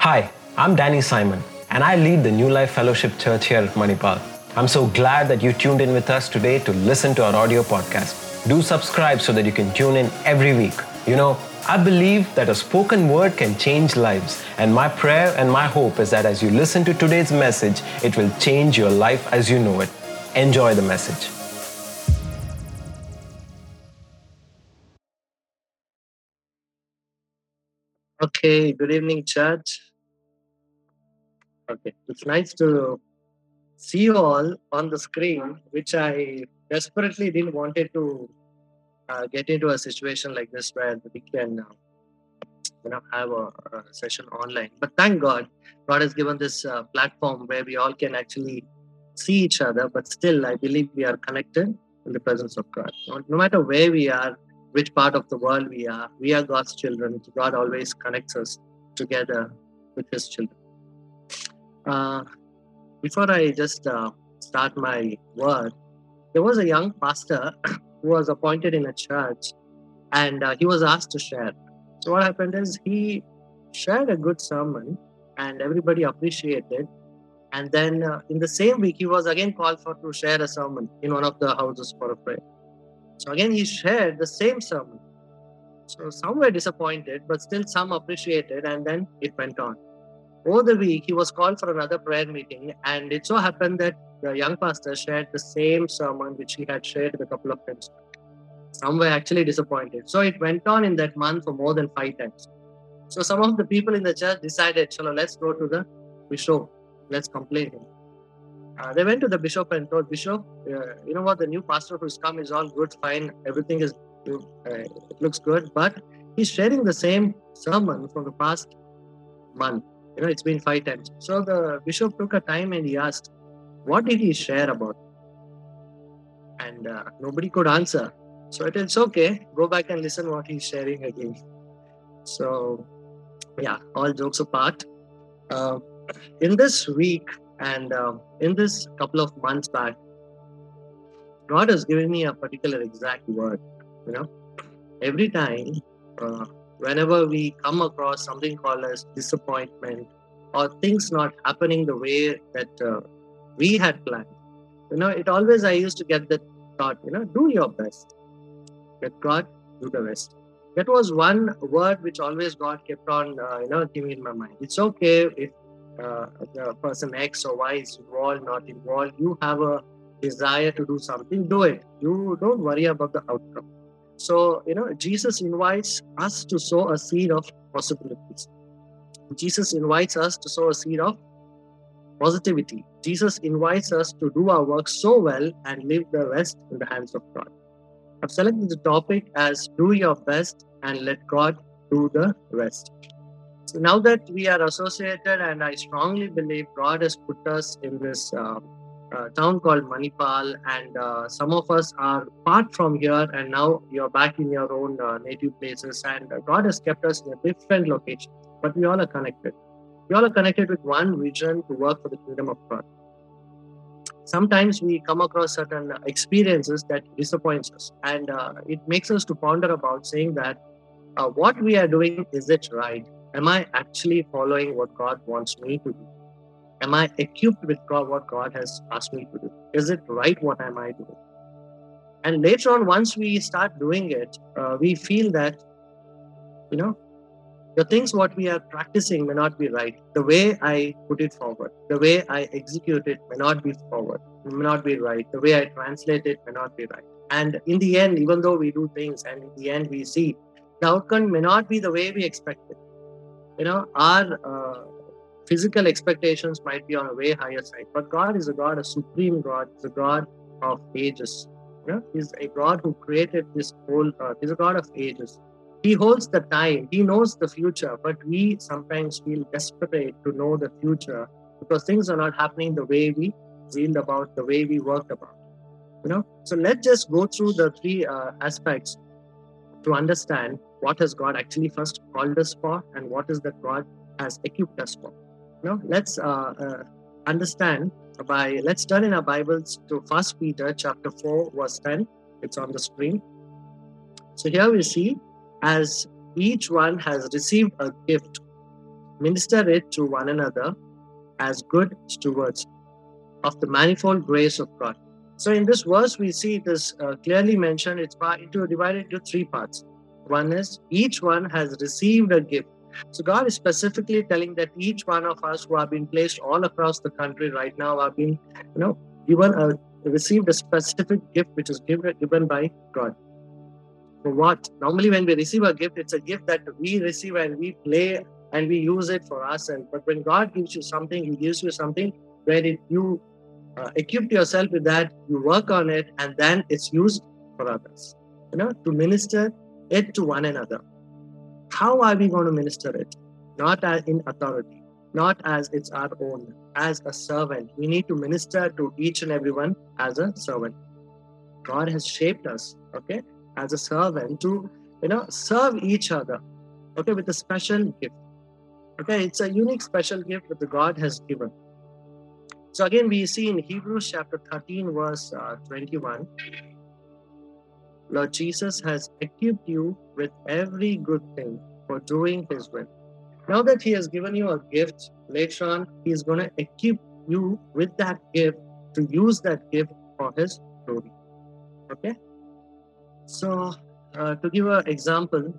Hi, I'm Danny Simon, and I lead the New Life Fellowship Church here at Manipal. I'm so glad that you tuned in with us today to listen to our audio podcast. Do subscribe so that you can tune in every week. You know, I believe that a spoken word can change lives, and my prayer and my hope is that as you listen to today's message, it will change your life as you know it. Enjoy the message. Okay, good evening, church. Okay, it's nice to see you all on the screen, which I desperately didn't wanted to uh, get into a situation like this where we can, uh, you know, have a, a, session online. But thank God, God has given this uh, platform where we all can actually see each other. But still, I believe we are connected in the presence of God. No, no matter where we are, which part of the world we are. We are God's children. God always connects us together with His children. Uh, before I just uh, start my word, there was a young pastor who was appointed in a church and uh, he was asked to share. So, what happened is he shared a good sermon and everybody appreciated. And then uh, in the same week, he was again called for to share a sermon in one of the houses for a prayer. So again, he shared the same sermon. So some were disappointed, but still some appreciated, and then it went on. Over the week, he was called for another prayer meeting, and it so happened that the young pastor shared the same sermon which he had shared a couple of times. Some were actually disappointed. So it went on in that month for more than five times. So some of the people in the church decided, Chalo, let's go to the bishop, let's complain him. Uh, they went to the bishop and told bishop, uh, you know what, the new pastor who's come is all good, fine, everything is, uh, it looks good, but he's sharing the same sermon from the past month. You know, it's been five times. So the bishop took a time and he asked, what did he share about? And uh, nobody could answer. So it is okay. Go back and listen what he's sharing again. So, yeah, all jokes apart. Uh, in this week, and uh, in this couple of months back, God has given me a particular exact word. You know, every time, uh, whenever we come across something called as disappointment or things not happening the way that uh, we had planned, you know, it always I used to get that thought. You know, do your best. Let God do the rest. That was one word which always God kept on, uh, you know, giving in my mind. It's okay if uh, the person X or Y is involved, not involved. You have a desire to do something, do it. You don't worry about the outcome. So, you know, Jesus invites us to sow a seed of possibilities. Jesus invites us to sow a seed of positivity. Jesus invites us to do our work so well and leave the rest in the hands of God. I've selected the topic as do your best and let God do the rest. So now that we are associated, and I strongly believe God has put us in this uh, uh, town called Manipal, and uh, some of us are part from here, and now you're back in your own uh, native places, and uh, God has kept us in a different location, but we all are connected. We all are connected with one vision to work for the kingdom of God. Sometimes we come across certain experiences that disappoints us, and uh, it makes us to ponder about saying that what we are doing is it right Am I actually following what God wants me to do? Am I equipped with God, what God has asked me to do? Is it right? What am I doing? And later on, once we start doing it, uh, we feel that, you know, the things what we are practicing may not be right. The way I put it forward, the way I execute it may not be forward, may not be right. The way I translate it may not be right. And in the end, even though we do things and in the end we see the outcome may not be the way we expected you know our uh, physical expectations might be on a way higher side but god is a god a supreme god he's a god of ages. Know he's a god who created this whole uh, he's a god of ages. He holds the time he knows the future but we sometimes feel desperate to know the future because things are not happening the way we dreamed about the way we worked about you know? So let's just go through the three uh, aspects to understand what has God actually first called us for and what is that God has equipped us for. Now, let's uh, uh, understand by let's turn in our Bibles to First Peter chapter 4, verse 10. It's on the screen. So here we see as each one has received a gift, minister it to one another as good stewards of the manifold grace of God. So in this verse, we see it is uh, clearly mentioned. It's divided into three parts. One is each one has received a gift. So God is specifically telling that each one of us who have been placed all across the country right now have been, you know, given a received a specific gift which is given given by God. For what? Normally, when we receive a gift, it's a gift that we receive and we play and we use it for ourselves. But when God gives you something, He gives you something where it, you uh, equip yourself with that, you work on it, and then it's used for others. You know, to minister it to one another. How are we going to minister it? Not as in authority, not as it's our own, as a servant. We need to minister to each and everyone as a servant. God has shaped us, okay, as a servant to, you know, serve each other, okay, with a special gift. Okay, it's a unique special gift that the God has given. So again, we see in Hebrews chapter 13, verse uh, 21, Lord Jesus has equipped you with every good thing for doing His will. Now that He has given you a gift, later on, He is going to equip you with that gift to use that gift for His glory. Okay? So, uh, to give an example,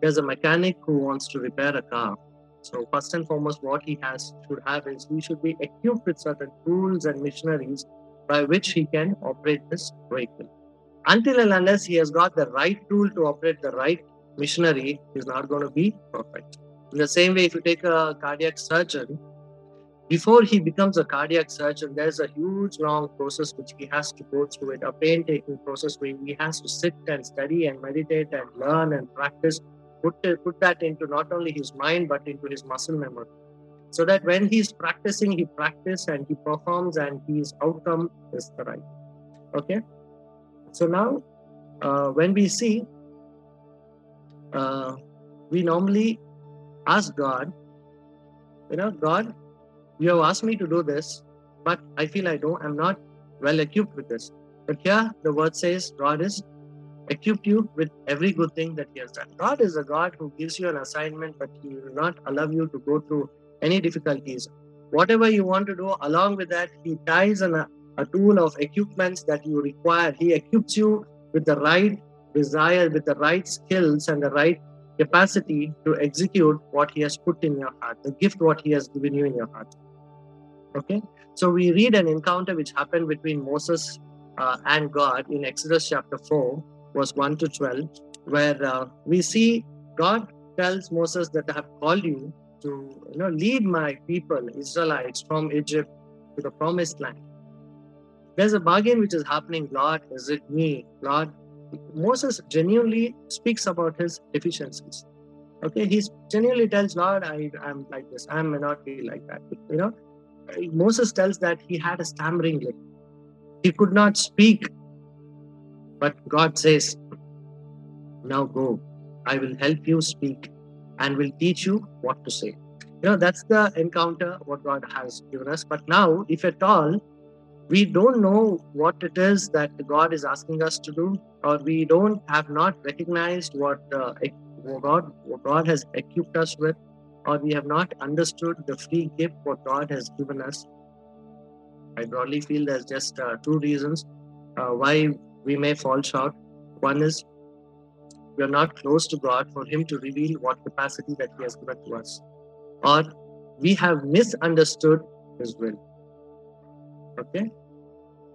there's a mechanic who wants to repair a car so first and foremost, what he has should have is he should be equipped with certain tools and machineries by which he can operate this vehicle. Until and unless he has got the right tool to operate the right machinery, he's not going to be perfect. In the same way, if you take a cardiac surgeon, before he becomes a cardiac surgeon, there's a huge long process which he has to go through it, a painstaking process where he has to sit and study and meditate and learn and practice put, put that into not only his mind but into his muscle memory. So that when he's practicing he practices and he performs and his outcome is the right. Okay so now uh, when we see uh, we normally ask god you know god you have asked me to do this but i feel i don't i'm not well equipped with this but here the word says god is equipped you with every good thing that He has done. God is a God who gives you an assignment, but He will not allow you to go through any difficulties. Whatever you want to do, along with that, He ties an, a tool of equipments that you require. He equips you with the right desire, with the right skills, and the right capacity to execute what He has put in your heart, the gift what He has given you in your heart. Okay, so we read an encounter which happened between Moses uh, and God in Exodus chapter 4 verse 1 to 12, where uh, we see God tells Moses that I have called you to you know, lead my people, Israelites, from Egypt to the promised land. There's a bargain which is happening, Lord, is it me? Lord, Moses genuinely speaks about his deficiencies. Okay, he genuinely tells Lord, I am like this, I may not be like that. You know, Moses tells that he had a stammering lip. He could not speak but God says, Now go, I will help you speak and will teach you what to say. You know, that's the encounter what God has given us. But now, if at all, we don't know what it is that God is asking us to do, or we don't have not recognized what uh, God what God has equipped us with, or we have not understood the free gift what God has given us. I broadly feel there's just uh, two reasons uh, why we may fall short. One is we are not close to God for Him to reveal what capacity that He has given to us, or we have misunderstood His will. Okay?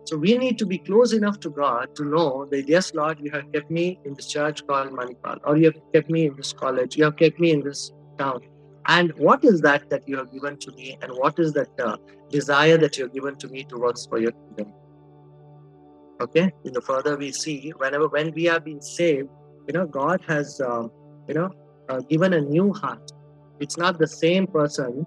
So we need to be close enough to God to know that, yes, Lord, you have kept me in this church called Manipal, or you have kept me in this college, you have kept me in this town. And what is that that you have given to me, and what is that uh, desire that you have given to me to work for your kingdom? okay you know further we see whenever when we have been saved you know god has um, you know uh, given a new heart it's not the same person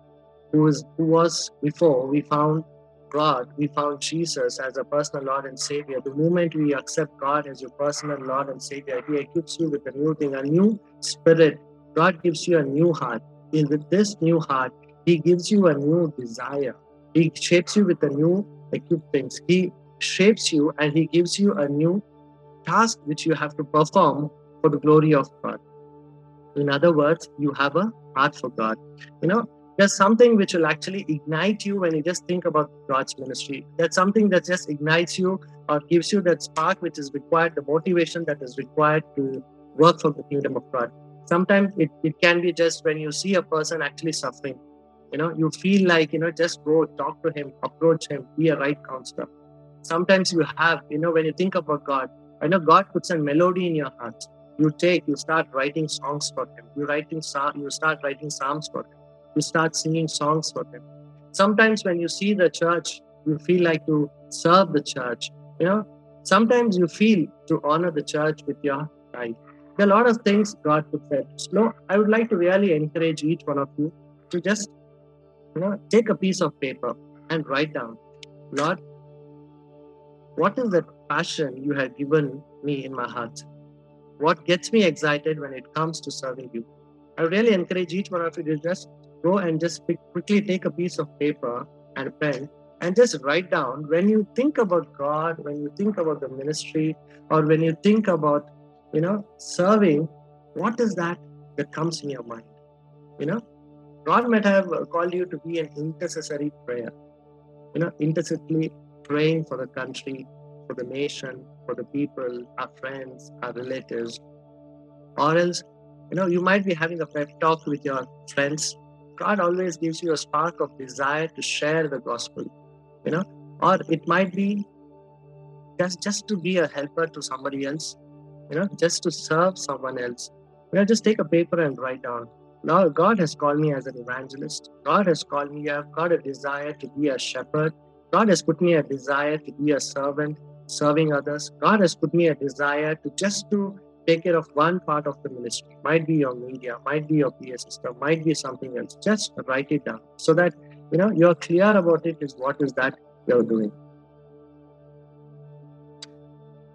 who is who was before we found god. We found jesus as a personal lord and savior. The moment we accept god as your personal lord and savior he equips you with a new thing a new spirit. God gives you a new heart. And with this new heart he gives you a new desire. He shapes you with a new equipped things he shapes you and he gives you a new task which you have to perform for the glory of God. In other words, you have a heart for God. You know, there's something which will actually ignite you when you just think about God's ministry. That's something that just ignites you or gives you that spark which is required, the motivation that is required to work for the kingdom of God. Sometimes it, it can be just when you see a person actually suffering. You know, you feel like, you know, just go talk to him, approach him, be a right counselor. Sometimes you have, you know, when you think about God, I know God puts a melody in your heart. You take, you start writing songs for him. You writing you start writing psalms for him you start singing songs for them. Sometimes when you see the church, you feel like to serve the church. You know, sometimes you feel to honor the church with your life. There are a lot of things God puts there. So I would like to really encourage each one of you to just, you know, take a piece of paper and write down, Lord, what is the passion you have given me in my heart? What gets me excited when it comes to serving you? I really encourage each one of you to just go and just quickly take a piece of paper and a pen and just write down when you think about God, when you think about the ministry, or when you think about, you know, serving, what is that that comes in your mind? You know, God might have called you to be an intercessory prayer, you know, intercessory praying for the country, for the nation, for the people, our friends, our relatives, or else, you know, you might be having a pep talk with your friends God always gives you a spark of desire to share the gospel, you know, or it might be just just to be a helper to somebody else, you know, just to serve someone else. You know, just take a paper and write down. Now, God has called me as an evangelist. God has called me. I've got a desire to be a shepherd. God has put me a desire to be a servant, serving others. God has put me a desire to just to take care of one part of the ministry. Might be your media might be your pa system might be something else. Just write it down so that you know you're clear about it is what is that you're doing.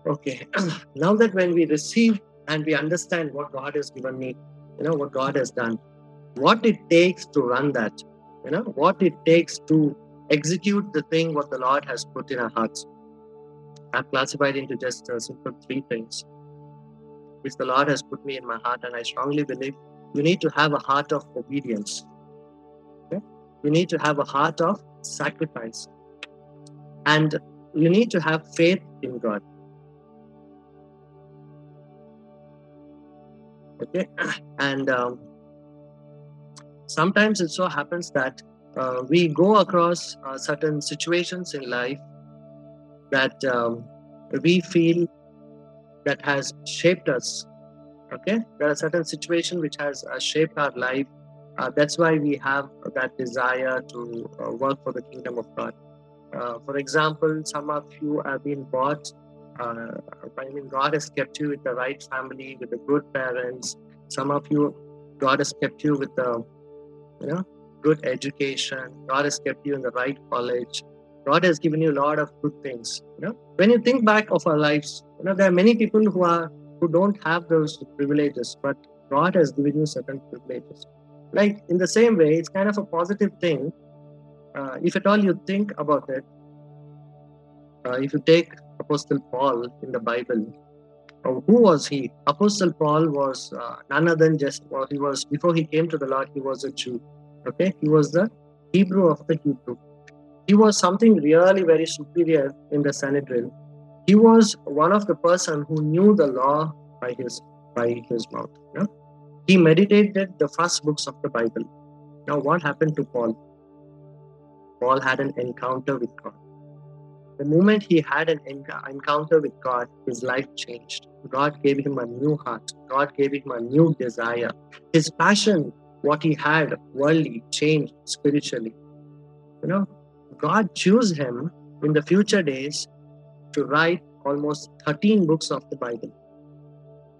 Okay. Now that when we receive and we understand what god has given me you know what god has done what it takes to run that you know what it takes to execute the thing what the lord has put in our hearts. I've classified into just uh, simple three things which the Lord has put me in my heart. And I strongly believe you need to have a heart of obedience. Okay? You need to have a heart of sacrifice. And you need to have faith in God. Okay? And um, sometimes it so happens that uh, we go across uh, certain situations in life that um, we feel that has shaped us okay? There are certain situations which has uh, shaped our life. Uh, that's why we have that desire to uh, work for the kingdom of god. Uh, for example some of you have been bought uh, i mean god has kept you with the right family with the good parents. Some of you god has kept you with the you know good education. God has kept you in the right college. God has given you a lot of good things. You know, when you think back of our lives, you know there are many people who are who don't have those privileges, but God has given you certain privileges. Like in the same way, it's kind of a positive thing. Uh, if at all you think about it, uh, if you take Apostle Paul in the Bible, uh, who was he? Apostle Paul was uh, none other than just well, he was before he came to the Lord, he was a Jew. Okay, he was the Hebrew of the Hebrew he was something really very superior in the Sanhedrin. He was one of the person who knew the law by his by his mouth. Know? He meditated the first books of the Bible. Now, what happened to Paul? Paul had an encounter with God. The moment he had an encounter with God, his life changed. God gave him a new heart. God gave him a new desire. His passion, what he had worldly, changed spiritually. You know, God chose him in the future days to write almost 13 books of the Bible.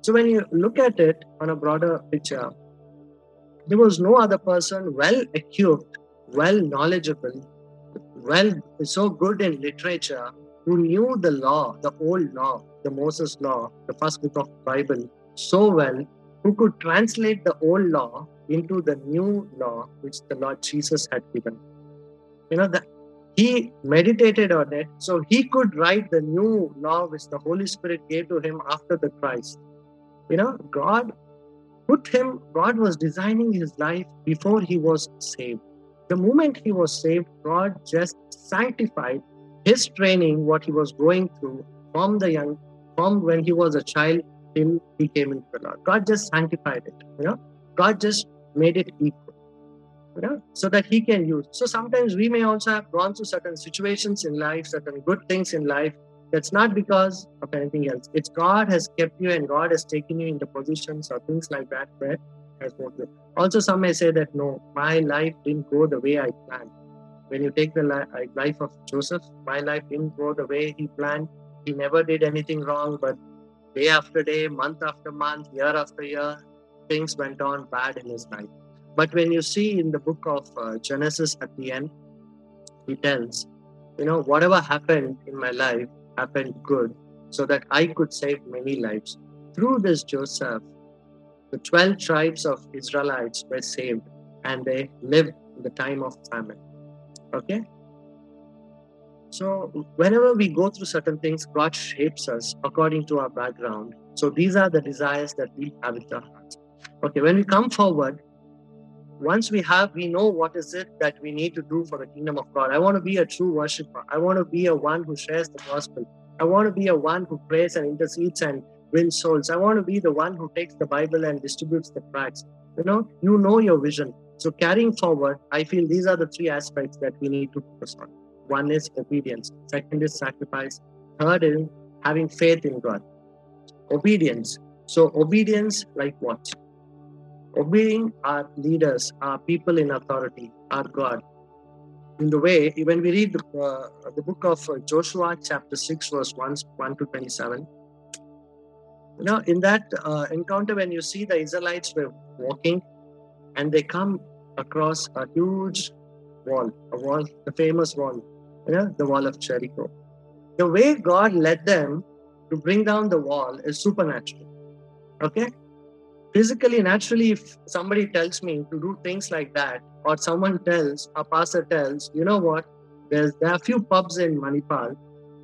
So when you look at it on a broader picture, there was no other person well equipped, well knowledgeable, well so good in literature who knew the law, the old law, the Moses law, the first book of the Bible so well, who could translate the old law into the new law which the Lord Jesus had given. You know, that he meditated on it so he could write the new law which the holy spirit gave to him after the christ you know god put him, God was designing his life before he was saved. The moment he was saved, God just sanctified his training, what he was going through from the young, from when he was a child till he came into the Lord. God just sanctified it, you know. God just made it equal, so that he can use. So sometimes we may also have gone through certain situations in life, certain good things in life. That's not because of anything else. It's God has kept you and God has taken you into positions or things like that where has you. Also, some may say that no, my life didn't go the way I planned. When you take the li- uh, life of Joseph, my life didn't go the way he planned. He never did anything wrong, but day after day, month after month, year after year, things went on bad in his life. But when you see in the book of uh, Genesis at the end, he tells, you know, whatever happened in my life happened good so that I could save many lives. Through this Joseph, the 12 tribes of Israelites were saved and they lived in the time of famine. Okay? So, whenever we go through certain things, God shapes us according to our background. So, these are the desires that we have in our hearts. Okay, when we come forward, once we have, we know what is it that we need to do for the kingdom of God. I want to be a true worshiper. I want to be a one who shares the gospel. I want to be a one who prays and intercedes and wins souls. I want to be the one who takes the Bible and distributes the tracts. You know, you know your vision. So carrying forward, I feel these are the three aspects that we need to focus on. One is obedience. Second is sacrifice. Third is having faith in God. Obedience. So obedience, like what? Obeying our leaders, our people in authority, our God. In the way, when we read the, uh, the book of uh, Joshua, chapter 6, verse 1, 1 to 27, you know, in that uh, encounter, when you see the Israelites were walking and they come across a huge wall, a wall, the famous wall, you know, the wall of Jericho. The way God led them to bring down the wall is supernatural. Okay? Physically, naturally, if somebody tells me to do things like that, or someone tells, a pastor tells, you know what, there's there are a few pubs in Manipal.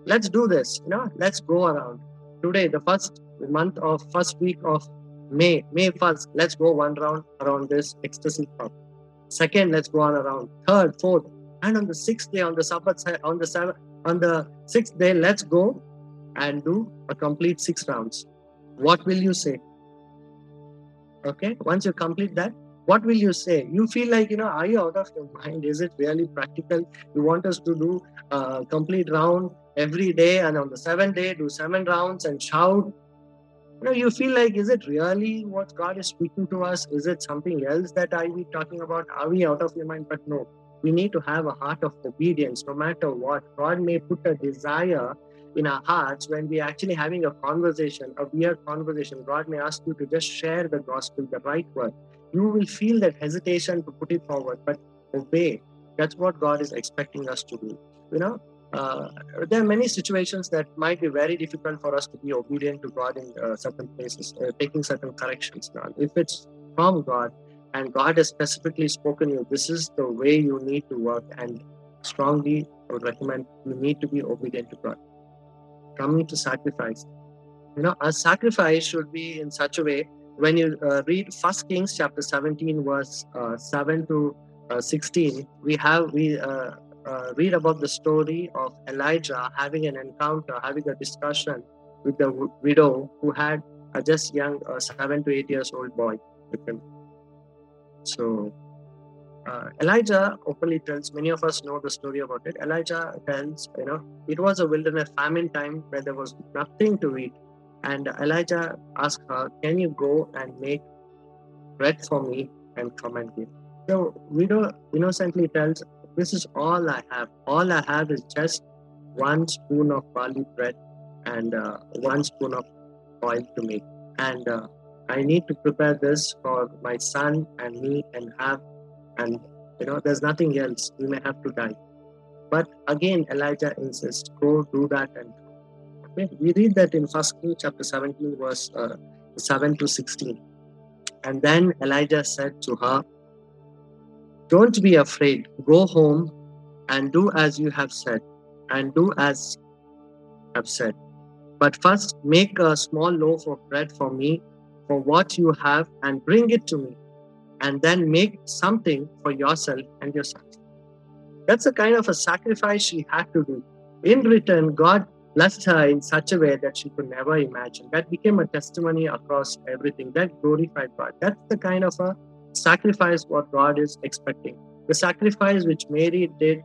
Let's do this, you know, let's go around. Today, the first month of first week of May, May 1st, let's go one round around this ecstasy pub. Second, let's go on around. Third, fourth, and on the sixth day, on the Sabbath, on the seventh, on the sixth day, let's go and do a complete six rounds. What will you say? Okay, once you complete that, what will you say? You feel like, you know, are you out of your mind? Is it really practical? You want us to do a complete round every day, and on the seventh day, do seven rounds and shout. You know, you feel like, is it really what God is speaking to us? Is it something else that I be talking about? Are we out of your mind? But no, we need to have a heart of obedience no matter what. God may put a desire in our hearts when we're actually having a conversation, a weird conversation. God may ask you to just share the gospel, the right word. You will feel that hesitation to put it forward, but obey. That's what God is expecting us to do. You know, uh, there are many situations that might be very difficult for us to be obedient to God in uh, certain places, uh, taking certain corrections. Now, if it's from God and God has specifically spoken you, this is the way you need to work, and strongly I would recommend you need to be obedient to God. Coming to sacrifice, you know, a sacrifice should be in such a way. When you uh, read First Kings chapter 17, verse uh, 7 to uh, 16, we have we uh, read about the story of Elijah having an encounter, having a discussion with the widow who had a just young seven to eight years old boy with him. So uh, Elijah openly tells, many of us know the story about it. Elijah tells, you know, it was a wilderness famine time where there was nothing to eat. And Elijah asked her, Can you go and make bread for me and come and give? So widow innocently tells, This is all I have. All I have is just one spoon of barley bread and uh, one spoon of oil to make. And uh, I need to prepare this for my son and me and have and you know there's nothing else. We may have to die. But again elijah insists go do that and we read that in first king chapter 17 verse uh, 7 to 16 and then elijah said to her don't be afraid. Go home and do as you have said and do as i've said. But first make a small loaf of bread for me for what you have and bring it to me, and then make something for yourself and your sons. That's a kind of a sacrifice she had to do. In return, God blessed her in such a way that she could never imagine. That became a testimony across everything. That glorified God. That's the kind of a sacrifice what God is expecting. The sacrifice which Mary did,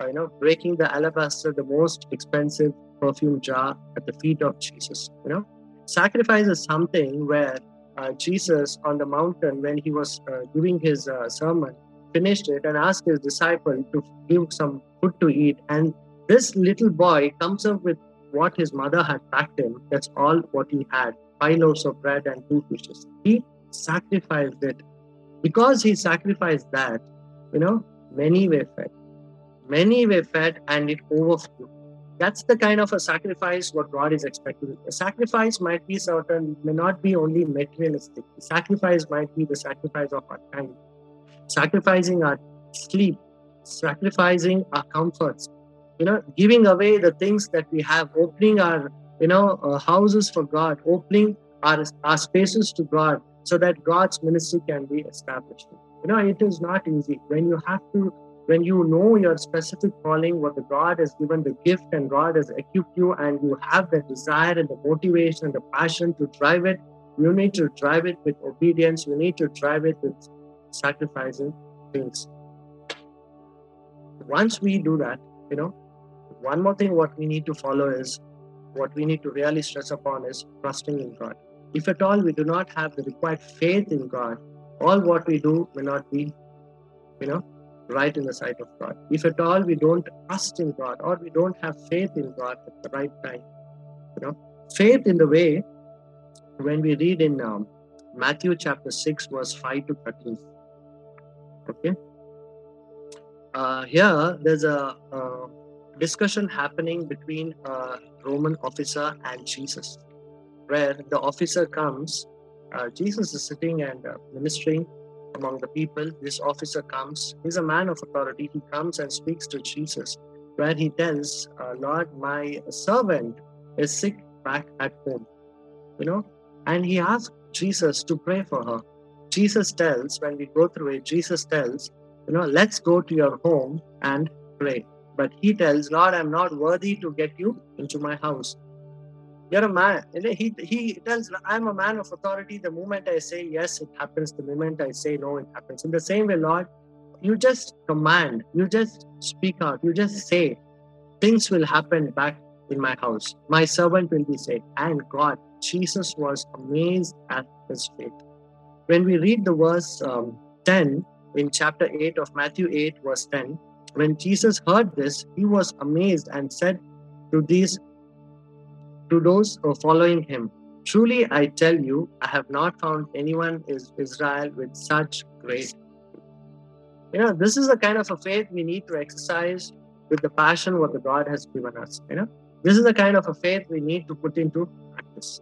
you know, breaking the alabaster, the most expensive perfume jar at the feet of Jesus. You know, sacrifice is something where uh, Jesus on the mountain, when he was uh, giving his uh, sermon, finished it and asked his disciple to give some food to eat. And this little boy comes up with what his mother had packed him. That's all what he had five loaves of bread and two fishes. He sacrificed it. Because he sacrificed that, you know, many were fed. Many were fed and it overflowed. That's the kind of a sacrifice what God is expecting. A sacrifice might be certain, may not be only materialistic. The sacrifice might be the sacrifice of our time, sacrificing our sleep, sacrificing our comforts, you know, giving away the things that we have, opening our, you know, uh, houses for God, opening our, our spaces to God so that God's ministry can be established. You know, it is not easy when you have to when you know your specific calling, what the God has given the gift and God has equipped you, and you have the desire and the motivation and the passion to drive it, you need to drive it with obedience. You need to drive it with sacrificing things. Once we do that, you know, one more thing what we need to follow is what we need to really stress upon is trusting in God. If at all we do not have the required faith in God, all what we do may not be, you know, right in the sight of God. If at all we don't trust in God or we don't have faith in God at the right time, you know, faith in the way when we read in um, Matthew chapter 6, verse 5 to 13. Okay. Uh, here, there's a, a, discussion happening between a Roman officer and Jesus, where the officer comes. Uh, Jesus is sitting and uh, ministering among the people. This officer comes. He's a man of authority. He comes and speaks to Jesus, where he tells, uh, Lord, my servant is sick back at home. You know, and he asks Jesus to pray for her. Jesus tells, when we go through it, Jesus tells, you know, let's go to your home and pray. But he tells, Lord, I'm not worthy to get you into my house. You're a man. He, he tells, I'm a man of authority. The moment I say yes, it happens. The moment I say no, it happens. In the same way, Lord, you just command, you just speak out, you just say, things will happen back in my house. My servant will be saved. And God, Jesus was amazed at his faith. When we read the verse um, 10 in chapter 8 of Matthew 8, verse 10, when Jesus heard this, he was amazed and said to these to those who are following him. Truly, I tell you, I have not found anyone in Israel with such great. You know, this is the kind of a faith we need to exercise with the passion what the God has given us. You know, this is the kind of a faith we need to put into practice.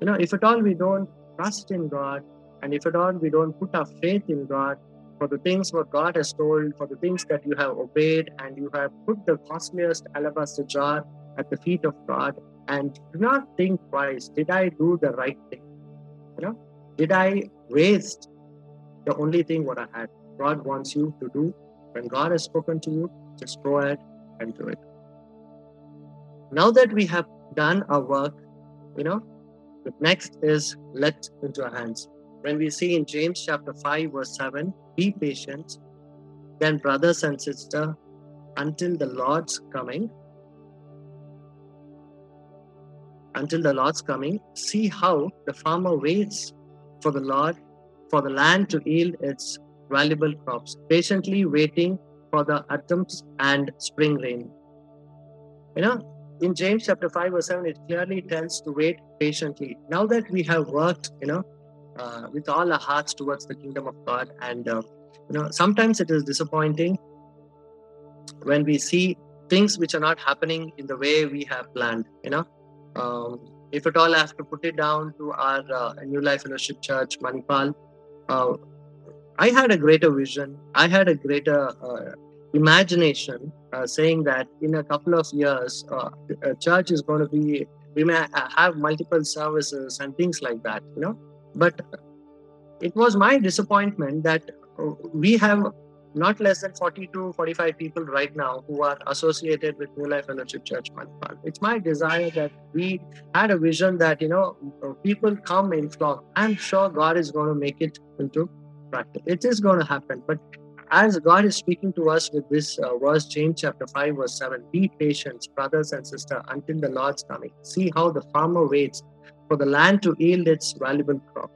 You know, if at all we don't trust in God, and if at all we don't put our faith in God for the things what God has told, for the things that you have obeyed, and you have put the costliest alabaster jar at the feet of God, and do not think twice did i do the right thing? You know did i waste the only thing what i had? God wants you to do when god has spoken to you just go ahead and do it. Now that we have done our work you know the next is let into our hands. When we see in james chapter 5 verse 7 be patient then brothers and sister, until the lord's coming until the Lord's coming, see how the farmer waits for the Lord, for the land to yield its valuable crops, patiently waiting for the autumns and spring rain. You know, in James chapter 5, verse 7, it clearly tells to wait patiently. Now that we have worked, you know, uh, with all our hearts towards the kingdom of God, and uh, you know, sometimes it is disappointing when we see things which are not happening in the way we have planned. You know, um, if at all I have to put it down to our uh, New Life Fellowship Church, Manipal, uh, I had a greater vision. I had a greater uh, imagination uh, saying that in a couple of years, uh, a church is going to be, we may have multiple services and things like that, you know. But it was my disappointment that we have not less than 42, 45 people right now who are associated with New Life Fellowship Church Manipal. It's my desire that we had a vision that, you know, people come in flock. I'm sure God is going to make it into practice. It is going to happen. But as God is speaking to us with this uh, verse, James chapter 5, verse 7, be patient, brothers and sisters, until the Lord's coming. See how the farmer waits for the land to yield its valuable crop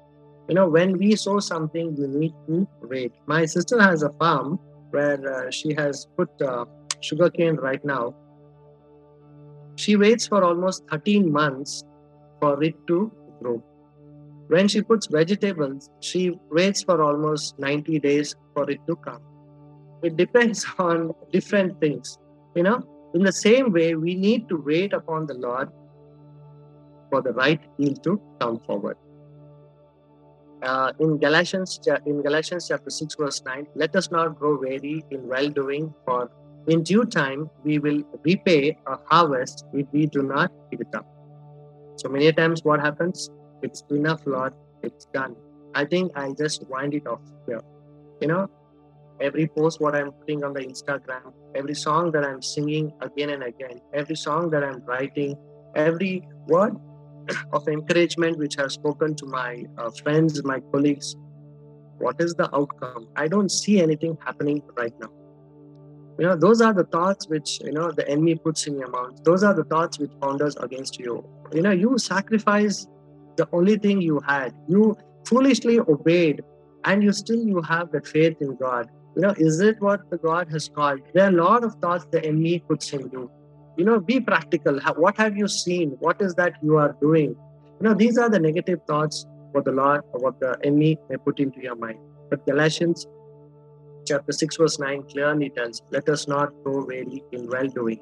you know when we sow something we need to wait my sister has a farm where uh, she has put uh, sugarcane right now. She waits for almost 13 months for it to grow. When she puts vegetables she waits for almost 90 days for it to come. It depends on different things. You know in the same way we need to wait upon the lord for the right yield to come forward uh, in Galatians in Galatians chapter 6 verse 9 let us not grow weary in well doing for in due time we will repay a harvest if we do not give it up. So many times what happens? It's enough lord. It's done. I think i just wind it off here. You know every post what i'm putting on the instagram every song that i'm singing again and again every song that i'm writing every word of encouragement which I've spoken to my uh, friends, my colleagues, what is the outcome? I don't see anything happening right now. You know, those are the thoughts which, you know, the enemy puts in your mouth. Those are the thoughts which founders against you. You know, you sacrifice the only thing you had. You foolishly obeyed and you still you have that faith in God. You know, is it what the God has called? There are a lot of thoughts the enemy puts in you you know be practical. What have you seen? What is that you are doing? You know these are the negative thoughts what the lord or what the enemy may put into your mind. But galatians chapter 6 verse 9 clearly tells let us not grow weary in well doing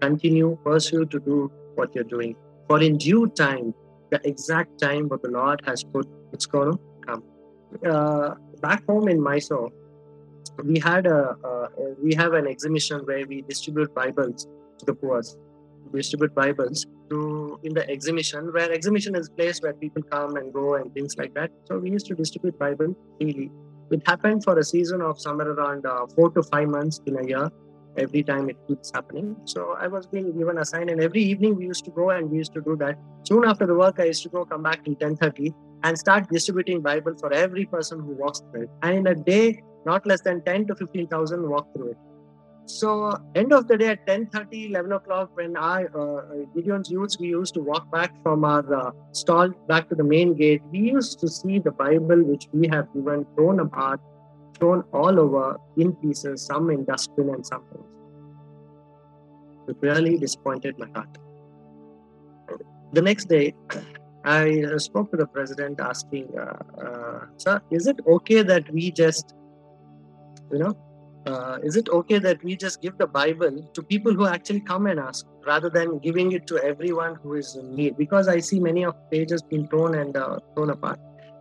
continue pursue to do what you're doing. For in due time the exact time what the lord has put it's going to come. Uh, back home in mysore we had a uh, we have an exhibition where we distribute bibles to the poor distribute bibles to in the exhibition where exhibition is place where people come and go and things like that. So we used to distribute bible freely it happened for a season of somewhere around uh, four to five months in a year every time it keeps happening. So i was being given a sign and every evening we used to go and we used to do that. Soon after the work i used to go come back till 10.30 and start distributing bible for every person who walks through it. And in a day not less than 10 to 15000 walk through it so end of the day at 10.30, 11 o'clock, when I, uh, Gideon's youths, we used to walk back from our uh, stall back to the main gate, we used to see the Bible which we have even thrown apart, thrown all over in pieces, some in dustbin and some things. It really disappointed my heart. The next day, I spoke to the president asking, uh, uh, sir, is it okay that we just, you know, uh, is it okay that we just give the Bible to people who actually come and ask rather than giving it to everyone who is in need? Because I see many of pages being torn and uh, thrown apart.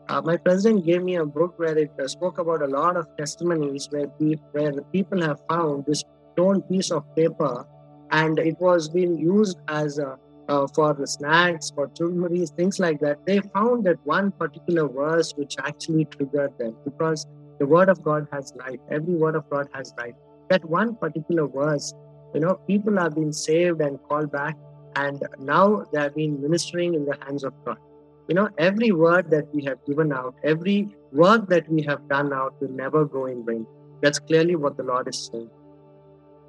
Uh, my president gave me a book where it uh, spoke about a lot of testimonies where, pe- where the people have found this torn piece of paper and it was being used as a, uh, for the snacks, for churmuris, things like that. They found that one particular verse which actually triggered them because the word of God has life. Every word of God has life. That one particular verse, you know, people have been saved and called back, and now they have been ministering in the hands of God. You know, every word that we have given out, every work that we have done out will never go in vain. That's clearly what the Lord is saying.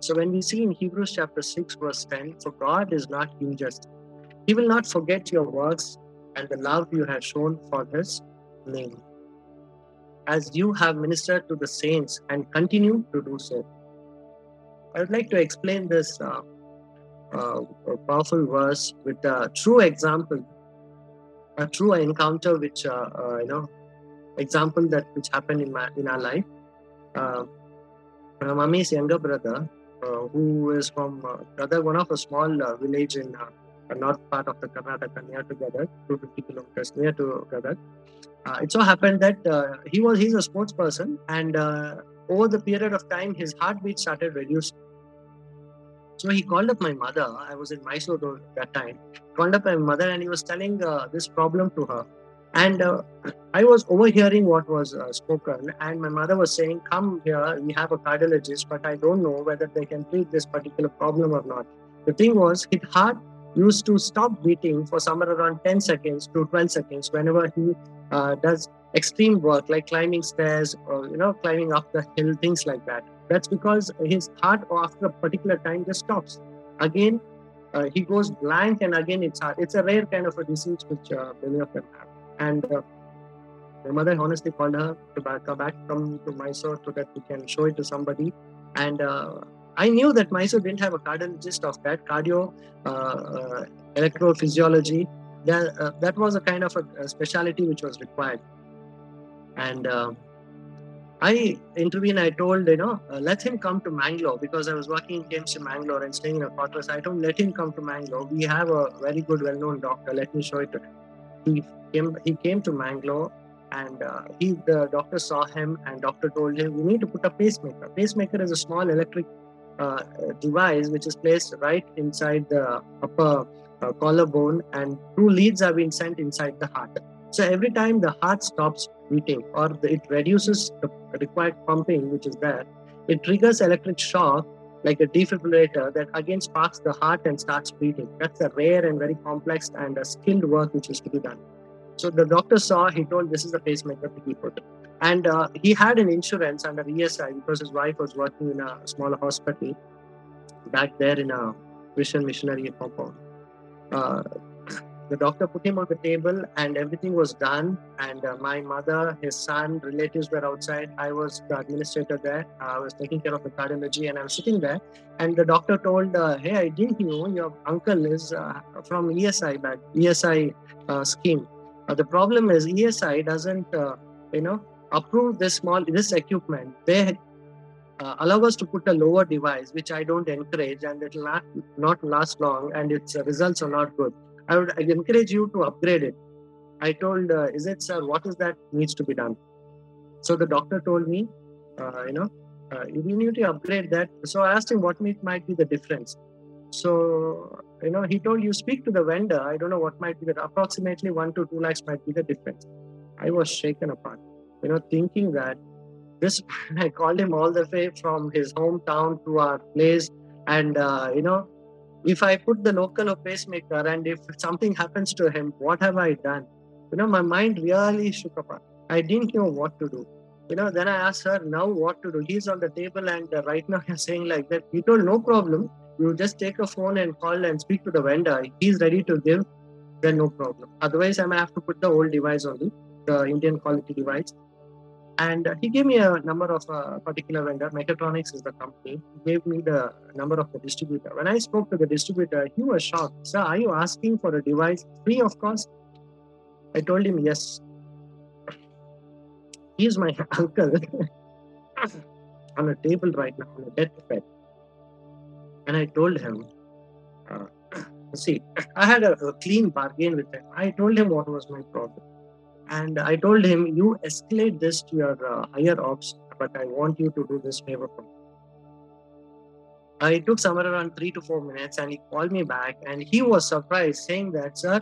So when we see in Hebrews chapter 6, verse 10, for God is not unjust. He will not forget your works and the love you have shown for his name as you have ministered to the saints and continue to do so. I would like to explain this uh, uh, powerful verse with a true example, a true encounter, which uh, uh, you know, example that which happened in my in our life. Uh, my mommy's younger brother, uh, who is from brother one of a small village in north part of the Karnataka, near to Gadag, 250 kilometers near to Gadag uh, it so happened that uh, he was he's a sports person and uh, over the period of time his heartbeat started reducing. So he called up my mother. I was in mysore at that time. Called up my mother and he was telling uh, this problem to her. And uh, I was overhearing what was uh, spoken, and my mother was saying, Come here, we have a cardiologist, but I don't know whether they can treat this particular problem or not. The thing was, his heart used to stop beating for somewhere around 10 seconds to 12 seconds whenever he uh, does extreme work like climbing stairs or you know climbing up the hill things like that. That's because his heart after a particular time just stops. Again uh, he goes blank and again it's hard it's a rare kind of a disease which uh, many of them have. And uh, my mother honestly called her to back, come back come to Mysore so that we can show it to somebody. And uh, I knew that Mysore didn't have a cardiologist of that cardio uh, uh, electrophysiology that, uh, that was a kind of a, a specialty which was required and uh, I intervened. I told you know uh, let him come to Mangalore because I was working in in Mangalore and staying in a quarters. I told let him come to Mangalore. We have a very good, well-known doctor. Let me show it to him. He came. He came to Mangalore, and uh, he the doctor saw him, and doctor told him we need to put a pacemaker. Pacemaker is a small electric uh, device which is placed right inside the upper uh, collarbone, and two leads have been sent inside the heart. So every time the heart stops beating or the, it reduces the required pumping, which is there, it triggers electric shock like a defibrillator that again sparks the heart and starts beating. That's a rare and very complex and a skilled work which is to be done. So the doctor saw, he told this is a pacemaker to be put. And uh, he had an insurance under ESI because his wife was working in a smaller hospital back there in a Christian missionary compound. Uh, the doctor put him on the table and everything was done. And uh, my mother his son relatives were outside. I was the administrator there. I was taking care of the cardiology and i'm sitting there. And the doctor told uh, hey i didn't know your uncle is uh, from esi back esi uh, scheme. The problem is esi doesn't you know approve this small this equipment they allow us to put a lower device which i don't encourage and it will not, last long and its results are not good I would encourage you to upgrade it. I told, uh, is it, sir, what is that needs to be done? So the doctor told me, uh, you know, uh, you need to upgrade that. So I asked him what might be the difference. So, you know, he told you speak to the vendor. I don't know what might be that. Approximately one to two lakhs might be the difference. I was shaken apart, you know, thinking that this, I called him all the way from his hometown to our place. And, uh, you know, if I put the local pacemaker and if something happens to him, what have I done? You know, my mind really shook apart. I didn't know what to do. You know, then I asked her, now what to do? He's on the table and uh, right now he's saying like that. He told, no problem. You just take a phone and call and speak to the vendor. He's ready to give, then no problem. Otherwise, I may have to put the old device only, the Indian quality device. And he gave me a number of a uh, particular vendor. Medtronics is the company. He gave me the number of the distributor. When I spoke to the distributor, he was shocked. Sir, are you asking for a device free of cost? I told him yes. He's my uncle on a table right now on a deathbed. And I told him, uh, see, I had a, a clean bargain with him. I told him what was my problem. And I told him, you escalate this to your uh, higher ops, but I want you to do this favor for me. I took somewhere around three to four minutes and he called me back and he was surprised, saying that, sir,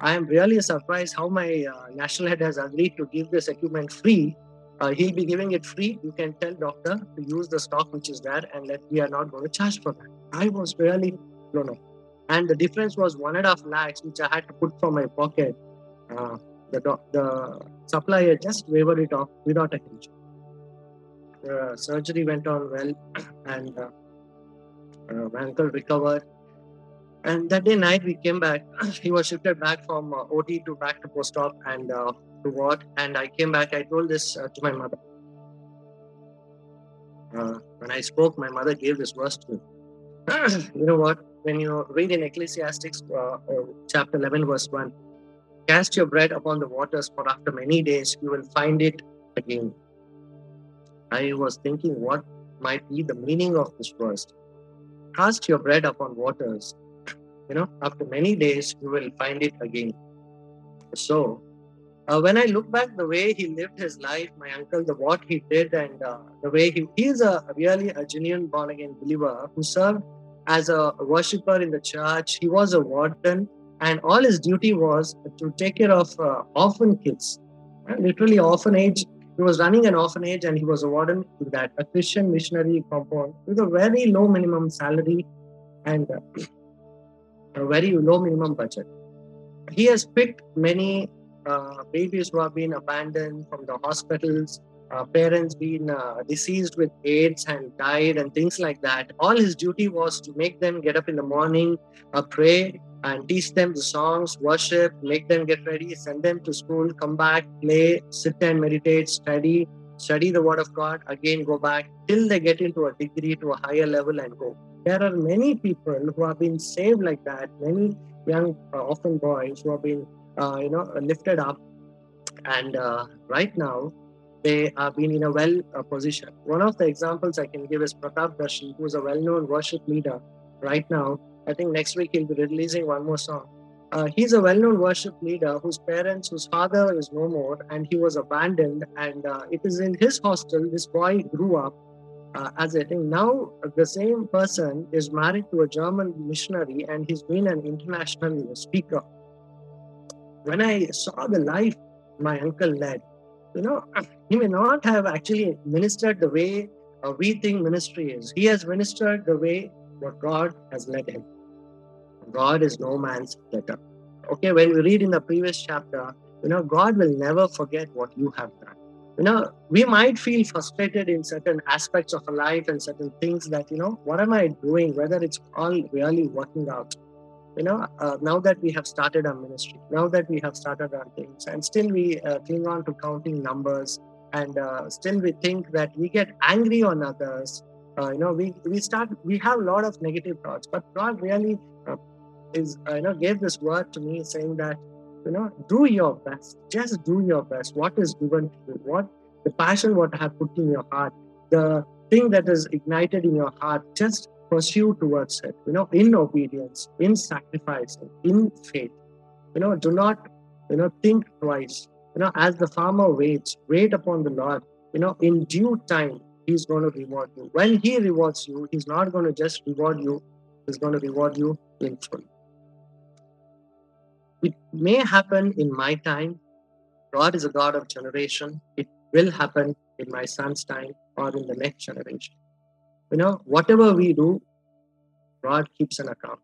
I am really surprised how my uh, national head has agreed to give this equipment free. Uh, he'll be giving it free. You can tell doctor to use the stock which is there and let we are not going to charge for that. I was really blown up. And the difference was one and a half lakhs, which I had to put from my pocket. Uh, the, the supplier just wavered it off without a hitch. The surgery went on well, and uh, uh, my uncle recovered. And that day night we came back. he was shifted back from uh, OT to back to post-op and uh, to ward. And I came back. I told this uh, to my mother. Uh, when I spoke, my mother gave this verse to me. you know what? When you read in Ecclesiastes chapter 11, verse 1, Cast your bread upon the waters, for after many days you will find it again. I was thinking what might be the meaning of this verse. Cast your bread upon waters. You know, after many days you will find it again. So, uh, when I look back the way he lived his life, my uncle, the what he did, and uh, the way he, he is a really a genuine born again believer who served as a worshiper in the church. He was a warden and all his duty was to take care of uh, orphan kids, literally orphanage. He was running an orphanage and he was a warden to that, a Christian missionary compound with a very low minimum salary and uh, a very low minimum budget. He has picked many uh, babies who have been abandoned from the hospitals, uh, parents been uh, deceased with AIDS and died, and things like that. All his duty was to make them get up in the morning, uh, pray, and teach them the songs, worship, make them get ready, send them to school, come back, play, sit and meditate, study, study the Word of God, again go back till they get into a degree to a higher level and go. There are many people who have been saved like that, many young, uh, often boys who have been, uh, you know, lifted up. And uh, right now, they have been in a well uh, position. One of the examples I can give is Pratap Darshi, who is a well known worship leader right now. I think next week he'll be releasing one more song. Uh, he's a well known worship leader whose parents, whose father is no more, and he was abandoned. And uh, it is in his hostel this boy grew up. Uh, as I think now the same person is married to a German missionary and he's been an international speaker. When I saw the life my uncle led, you know, he may not have actually ministered the way uh, we think ministry is. He has ministered the way what God has led him. God is no man's debtor. Okay, when we read in the previous chapter, you know, God will never forget what you have done. You know, we might feel frustrated in certain aspects of our life and certain things that, you know, what am I doing? Whether it's all really working out you know, uh, now that we have started our ministry, now that we have started our things, and still we uh, cling on to counting numbers, and uh, still we think that we get angry on others. Uh, you know, we we start we have a lot of negative thoughts, but God really uh, is uh, you know gave this word to me saying that you know do your best, just do your best. What is given to you, what the passion what I have put in your heart, the thing that is ignited in your heart, just pursue towards it, you know, in obedience, in sacrifice, in faith. You know, do not, you know, think twice. You know, as the farmer waits, wait upon the Lord. You know, in due time, He's going to reward you. When He rewards you, He's not going to just reward you, He's going to reward you in full. It may happen in my time. God is a God of generation. It will happen in my son's time or in the next generation you know, whatever we do, God keeps an account.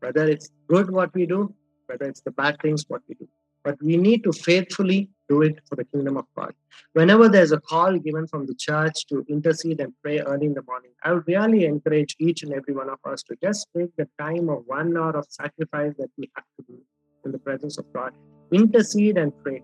Whether it's good what we do, whether it's the bad things what we do. But we need to faithfully do it for the kingdom of God. Whenever there's a call given from the church to intercede and pray early in the morning, I would really encourage each and every one of us to just take the time of one hour of sacrifice that we have to do in the presence of God. Intercede and pray.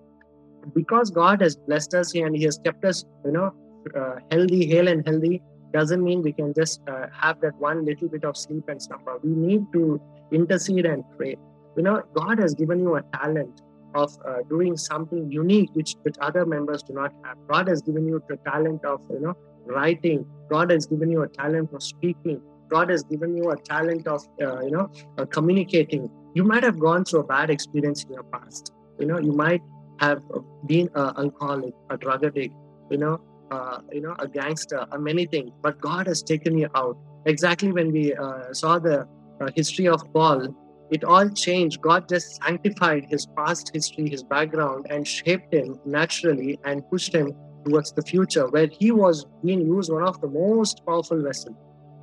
Because God has blessed us and He has kept us, you know, uh, healthy, hale and healthy, doesn't mean we can just uh, have that one little bit of sleep and slumber. We need to intercede and pray. You know, God has given you a talent of uh, doing something unique which, which other members do not have. God has given you the talent of, you know, writing. God has given you a talent of speaking. God has given you a talent of, uh, you know, uh, communicating. You might have gone through a bad experience in your past. You know, you might have been an alcoholic, a drug addict, you know, uh, you know, a gangster, or many things. But God has taken you out. Exactly when we uh, saw the uh, history of Paul, it all changed. God just sanctified his past history, his background, and shaped him naturally and pushed him towards the future, where he was being used one of the most powerful vessels.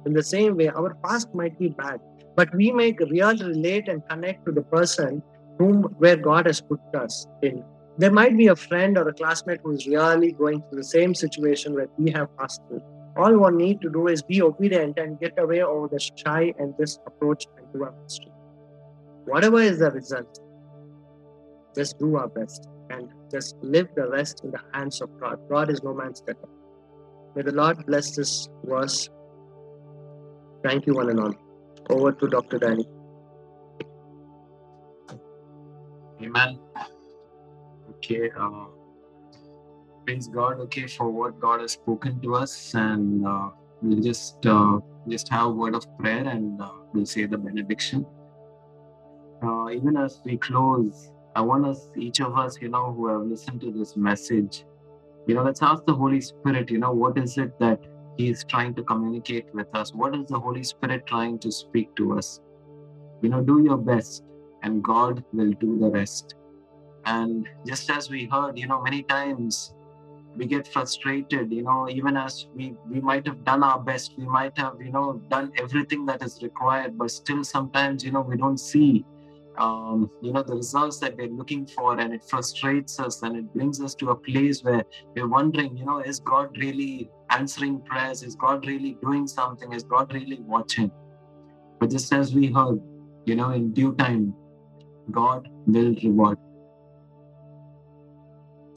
In the same way, our past might be bad, but we make real relate and connect to the person whom where God has put us in there might be a friend or a classmate who is really going through the same situation that we have passed through. All one need to do is be obedient and get away over the shy and this approach and do our best. Whatever is the result, just do our best and just live the rest in the hands of God. God is no man's debtor. May the Lord bless this verse. Thank you, one and all. Over to Dr. Danny. Amen okay uh, praise god okay for what god has spoken to us and uh, we'll just uh, just have a word of prayer and uh, we'll say the benediction uh, even as we close i want us each of us you know who have listened to this message you know let's ask the holy spirit you know what is it that he is trying to communicate with us what is the holy spirit trying to speak to us you know do your best and God will do the rest. And just as we heard, you know, many times we get frustrated, you know, even as we, we might have done our best, we might have, you know, done everything that is required, but still sometimes, you know, we don't see um, you know the results that we're looking for and it frustrates us and it brings us to a place where we're wondering you know is god really answering prayers is god really doing something is god really watching but just as we heard you know in due time god will reward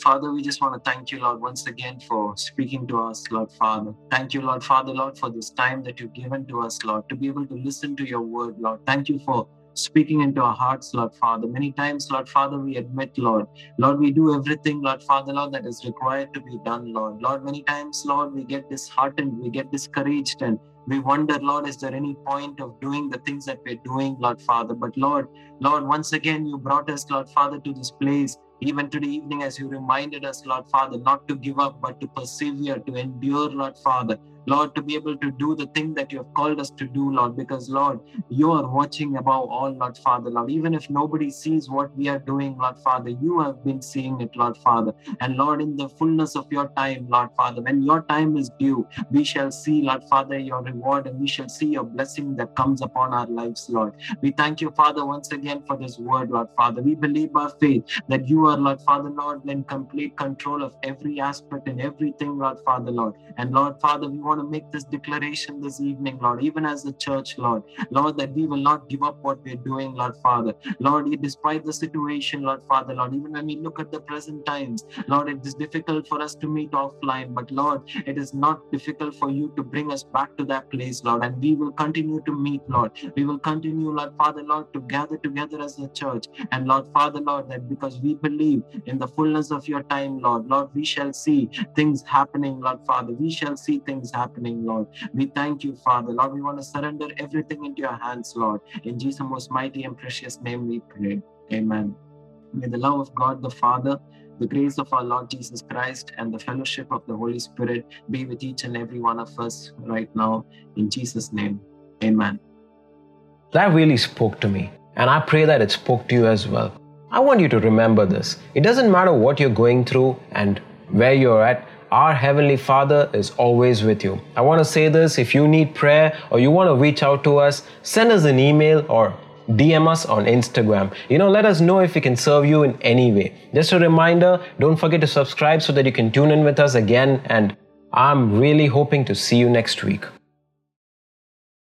Father, we just want to thank you, Lord, once again for speaking to us, Lord Father. Thank you, Lord Father, Lord, for this time that you've given to us, Lord, to be able to listen to your word, Lord. Thank you for speaking into our hearts, Lord Father. Many times, Lord Father, we admit, Lord, Lord, we do everything, Lord Father, Lord, that is required to be done, Lord. Lord, many times, Lord, we get disheartened, we get discouraged, and we wonder, Lord, is there any point of doing the things that we're doing, Lord Father? But Lord, Lord, once again, you brought us, Lord Father, to this place even today evening as you reminded us lord father not to give up but to persevere to endure lord father Lord, to be able to do the thing that you have called us to do, Lord, because, Lord, you are watching above all, Lord Father, Lord. Even if nobody sees what we are doing, Lord Father, you have been seeing it, Lord Father. And, Lord, in the fullness of your time, Lord Father, when your time is due, we shall see, Lord Father, your reward and we shall see your blessing that comes upon our lives, Lord. We thank you, Father, once again for this word, Lord Father. We believe by faith that you are, Lord Father, Lord, in complete control of every aspect and everything, Lord Father, Lord. And, Lord Father, we want to make this declaration this evening, Lord, even as the church, Lord. Lord, that we will not give up what we're doing, Lord Father. Lord, despite the situation, Lord Father, Lord, even when we look at the present times, Lord, it is difficult for us to meet offline, but Lord, it is not difficult for you to bring us back to that place, Lord, and we will continue to meet, Lord. We will continue, Lord Father, Lord, to gather together as a church. And Lord Father, Lord, that because we believe in the fullness of your time, Lord, Lord, we shall see things happening, Lord Father. We shall see things happening, Lord. We thank you, Father. Lord, we want to surrender everything into your hands, Lord. In Jesus' most mighty and precious name we pray. Amen. May the love of God the Father, the grace of our Lord Jesus Christ, and the fellowship of the Holy Spirit be with each and every one of us right now. In Jesus' name. Amen. That really spoke to me, and I pray that it spoke to you as well. I want you to remember this. It doesn't matter what you're going through and where you're at, our Heavenly Father is always with you. I want to say this if you need prayer or you want to reach out to us, send us an email or DM us on Instagram. You know, let us know if we can serve you in any way. Just a reminder don't forget to subscribe so that you can tune in with us again. And I'm really hoping to see you next week.